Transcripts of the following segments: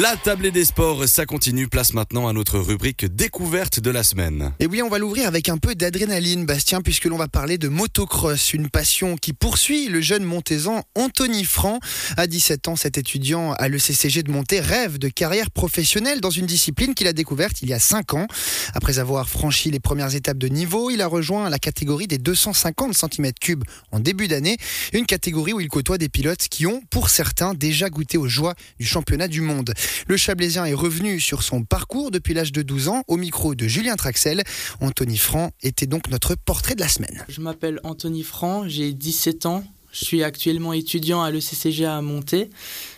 La tablée des sports, ça continue. Place maintenant à notre rubrique découverte de la semaine. Et oui, on va l'ouvrir avec un peu d'adrénaline, Bastien, puisque l'on va parler de motocross, une passion qui poursuit le jeune montaisan Anthony Franc. À 17 ans, cet étudiant à l'ECCG de Monté rêve de carrière professionnelle dans une discipline qu'il a découverte il y a 5 ans. Après avoir franchi les premières étapes de niveau, il a rejoint la catégorie des 250 cm3 en début d'année, une catégorie où il côtoie des pilotes qui ont, pour certains, déjà goûté aux joies du championnat du monde. Le Chablaisien est revenu sur son parcours depuis l'âge de 12 ans au micro de Julien Traxel. Anthony Franc était donc notre portrait de la semaine. Je m'appelle Anthony Franc, j'ai 17 ans. Je suis actuellement étudiant à l'ECCG à Monté.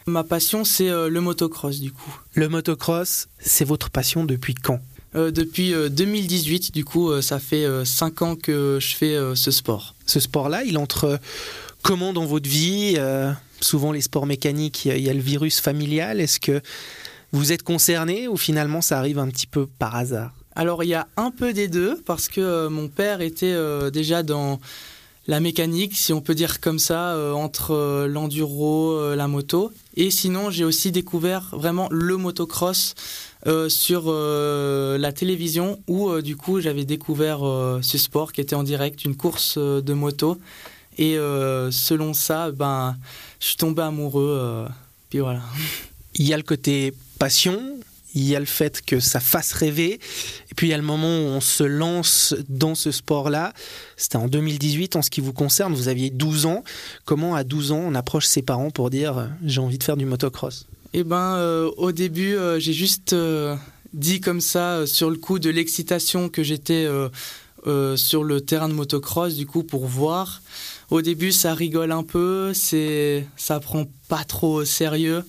Ma passion, c'est euh, le motocross du coup. Le motocross, c'est votre passion depuis quand? Euh, Depuis 2018, euh, du coup, ça fait 5 ans que je fais ce sport. Ce sport-là, il entre comment dans votre vie Souvent, les sports mécaniques, il y, a le virus familial. Est-ce que vous êtes concerné ou finalement ça arrive un petit peu par hasard? Alors il y a un peu des deux parce que euh, mon père était euh, déjà dans la mécanique, si on peut dire comme ça, euh, entre l'enduro, la moto. Et sinon j'ai aussi découvert vraiment le motocross sur la télévision où du coup j'avais découvert ce sport qui était en direct, une course de moto. Et selon ça, ben, je suis tombé amoureux. puis voilà. Il y a le côté passion, il y a le fait que ça fasse rêver, et puis il y a le moment où on se lance dans ce sport-là. C'était en 2018 en ce qui vous concerne, vous aviez 12 ans. Comment à 12 ans on approche ses parents pour dire euh, j'ai envie de faire du motocross? Eh ben, euh, au début, euh, j'ai juste dit comme ça, sur le coup de l'excitation que j'étais sur le terrain de motocross, du coup, pour voir. Au début, ça rigole un peu, c'est, ça prend pas trop au sérieux.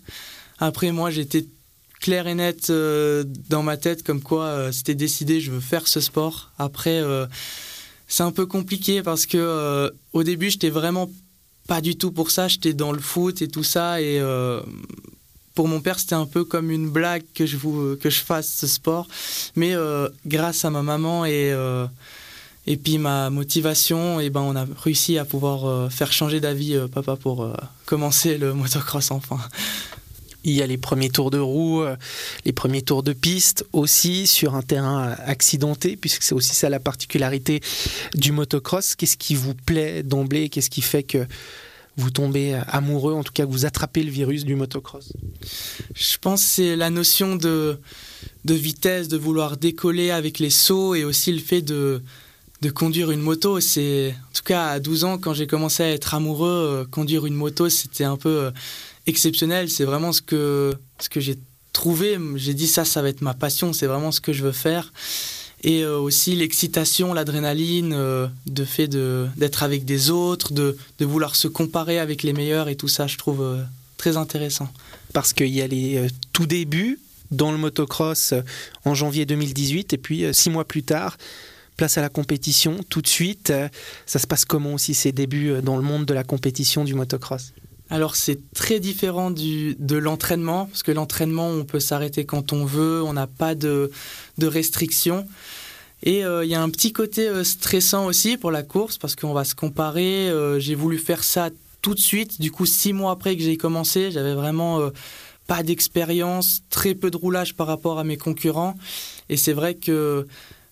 Après, moi, j'étais clair et net euh, dans ma tête comme quoi euh, c'était décidé, je veux faire ce sport. Après, euh, c'est un peu compliqué parce que au début, j'étais vraiment pas du tout pour ça. J'étais dans le foot et tout ça et pour mon père, c'était un peu comme une blague que je, que je fasse ce sport. Mais grâce à ma maman et, et puis ma motivation, et ben, on a réussi à pouvoir faire changer d'avis papa pour commencer le motocross enfin. Il y a les premiers tours de roue, euh, les premiers tours de piste aussi sur un terrain accidenté, puisque c'est aussi ça la particularité du motocross. Qu'est-ce qui vous plaît d'emblée? Qu'est-ce qui fait que vous tombez amoureux, en tout cas que vous attrapez le virus du motocross? Je pense que c'est la notion de, de vitesse, de vouloir décoller avec les sauts et aussi le fait de, de conduire une moto. C'est en tout cas à 12 ans quand j'ai commencé à être amoureux, euh, conduire une moto, c'était un peu euh, exceptionnel. C'est vraiment ce que, ce que j'ai trouvé. J'ai dit ça, ça va être ma passion. C'est vraiment ce que je veux faire. Et euh, aussi l'excitation, l'adrénaline, de fait d'être avec des autres, de, de, vouloir se comparer avec les meilleurs et tout ça, je trouve très intéressant. Parce qu'il y a les tout débuts dans le motocross en janvier 2018 et puis six mois plus tard, place à la compétition tout de suite. Ça se passe comment aussi ces débuts dans le monde de la compétition du motocross? Alors c'est très différent du, de l'entraînement, parce que l'entraînement, on peut s'arrêter quand on veut, on n'a pas de, de restrictions. Et euh, il y a un petit côté euh, stressant aussi pour la course, parce qu'on va se comparer. Euh, j'ai voulu faire ça tout de suite. Du coup, six mois après que j'ai commencé, j'avais vraiment pas d'expérience, très peu de roulage par rapport à mes concurrents. Et c'est vrai que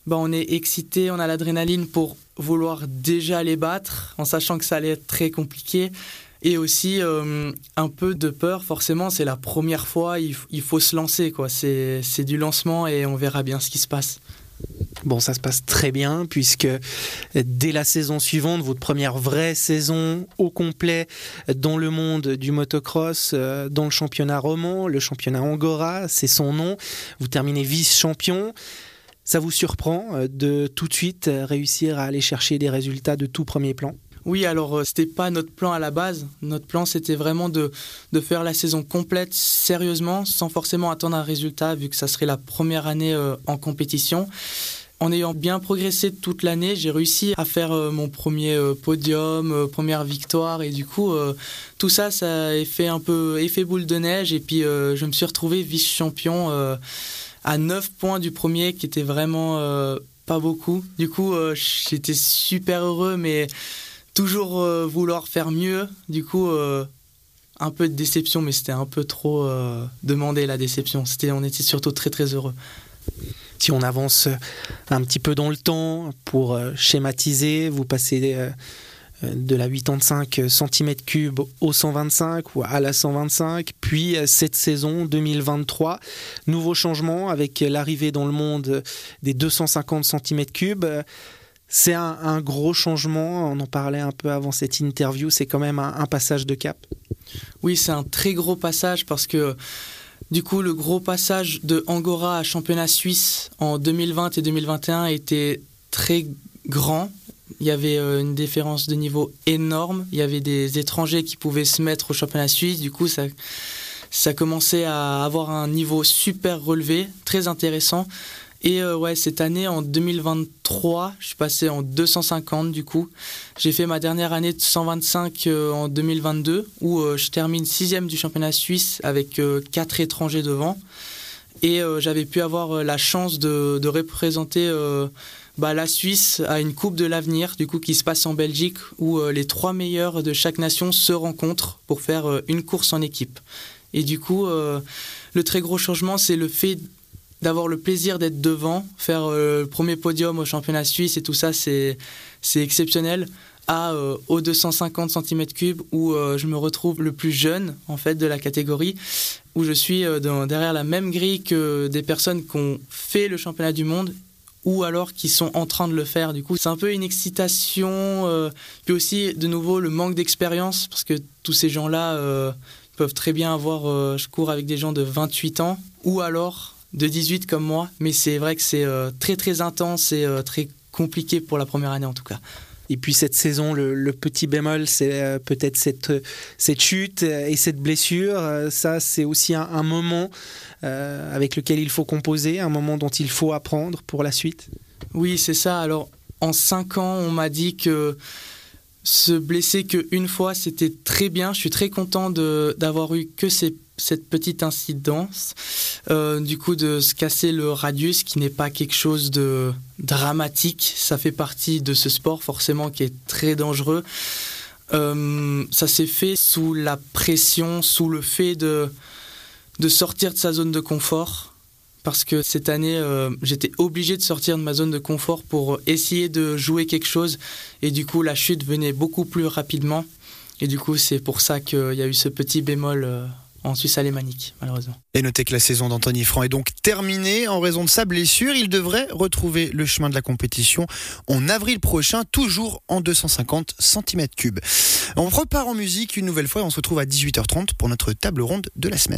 bah, on est excité, on a l'adrénaline pour vouloir déjà les battre, en sachant que ça allait être très compliqué. Et aussi euh, un peu de peur forcément c'est la première fois il, faut se lancer quoi. C'est du lancement et on verra bien ce qui se passe. Bon, ça se passe très bien puisque dès la saison suivante, votre première vraie saison au complet dans le monde du motocross, euh, dans le championnat roman, le championnat Angora, c'est son nom, vous terminez vice-champion. Ça vous surprend euh, de tout de suite réussir à aller chercher des résultats de tout premier plan? Oui, alors euh, c'était pas notre plan à la base. Notre plan c'était vraiment de, de faire la saison complète sérieusement, sans forcément attendre un résultat, vu que ça serait la première année euh, en compétition. En ayant bien progressé toute l'année, j'ai réussi à faire euh, mon premier podium, première victoire, et du coup, tout ça, ça a fait un peu effet boule de neige, et puis je me suis retrouvé vice-champion à 9 points du premier, qui était vraiment pas beaucoup. Du coup, j'étais super heureux, mais toujours euh, vouloir faire mieux. Du coup, euh, un peu de déception, mais c'était un peu trop euh, demandé la déception. C'était, on était surtout très très heureux. Si on avance un petit peu dans le temps pour euh, schématiser, vous passez euh, de la 85 cm3 au 125 ou à la 125, puis cette saison 2023, nouveau changement avec l'arrivée dans le monde des 250 cm3. C'est un, gros changement, on en parlait un peu avant cette interview, c'est quand même un, passage de cap. Oui, c'est un très gros passage parce que du coup le gros passage de Angora à championnat suisse en 2020 et 2021 était très grand. Il y avait euh, une différence de niveau énorme. Il y avait des étrangers qui pouvaient se mettre au championnat suisse. Du coup, ça, ça commençait à avoir un niveau super relevé, très intéressant. Et euh, ouais, cette année, en 2023, je suis passé en 250 du coup. J'ai fait ma dernière année de 125 euh, en 2022, où je termine sixième du championnat suisse avec quatre étrangers devant. Et j'avais pu avoir la chance de représenter bah, la Suisse à une Coupe de l'avenir, du coup, qui se passe en Belgique, où les trois meilleurs de chaque nation se rencontrent pour faire une course en équipe. Et du coup, le très gros changement, c'est le fait d'avoir le plaisir d'être devant, faire euh, le premier podium au championnat suisse et tout ça, c'est exceptionnel. À euh, aux 250 cm3 où euh, je me retrouve le plus jeune en fait de la catégorie, où je suis derrière la même grille que des personnes qui ont fait le championnat du monde ou alors qui sont en train de le faire. Du coup, c'est un peu une excitation, puis aussi de nouveau le manque d'expérience parce que tous ces gens-là peuvent très bien avoir. je cours avec des gens de 28 ans ou alors de 18 comme moi, mais c'est vrai que c'est euh, très très intense et euh, très compliqué pour la première année en tout cas. Et puis cette saison, le, petit bémol, c'est euh, peut-être cette, cette chute et cette blessure. ça, c'est aussi un, moment avec lequel il faut composer, un moment dont il faut apprendre pour la suite. Oui, c'est ça. Alors, en 5 ans, on m'a dit que se blesser qu'une fois, c'était très bien. Je suis très content d'avoir eu que cette petite incidence. Euh, du coup, de se casser le radius, qui n'est pas quelque chose de dramatique. Ça fait partie de ce sport, forcément, qui est très dangereux. Euh, ça s'est fait sous la pression, sous le fait de, de sortir de sa zone de confort parce que cette année, euh, j'étais obligé de sortir de ma zone de confort pour essayer de jouer quelque chose. Et du coup, la chute venait beaucoup plus rapidement. Et du coup, c'est pour ça qu'il y a eu ce petit bémol en Suisse alémanique, malheureusement. Et notez que la saison d'Anthony Franc est donc terminée en raison de sa blessure. Il devrait retrouver le chemin de la compétition en avril prochain, toujours en 250 cm3. On repart en musique une nouvelle fois et on se retrouve à 18h30 pour notre table ronde de la semaine.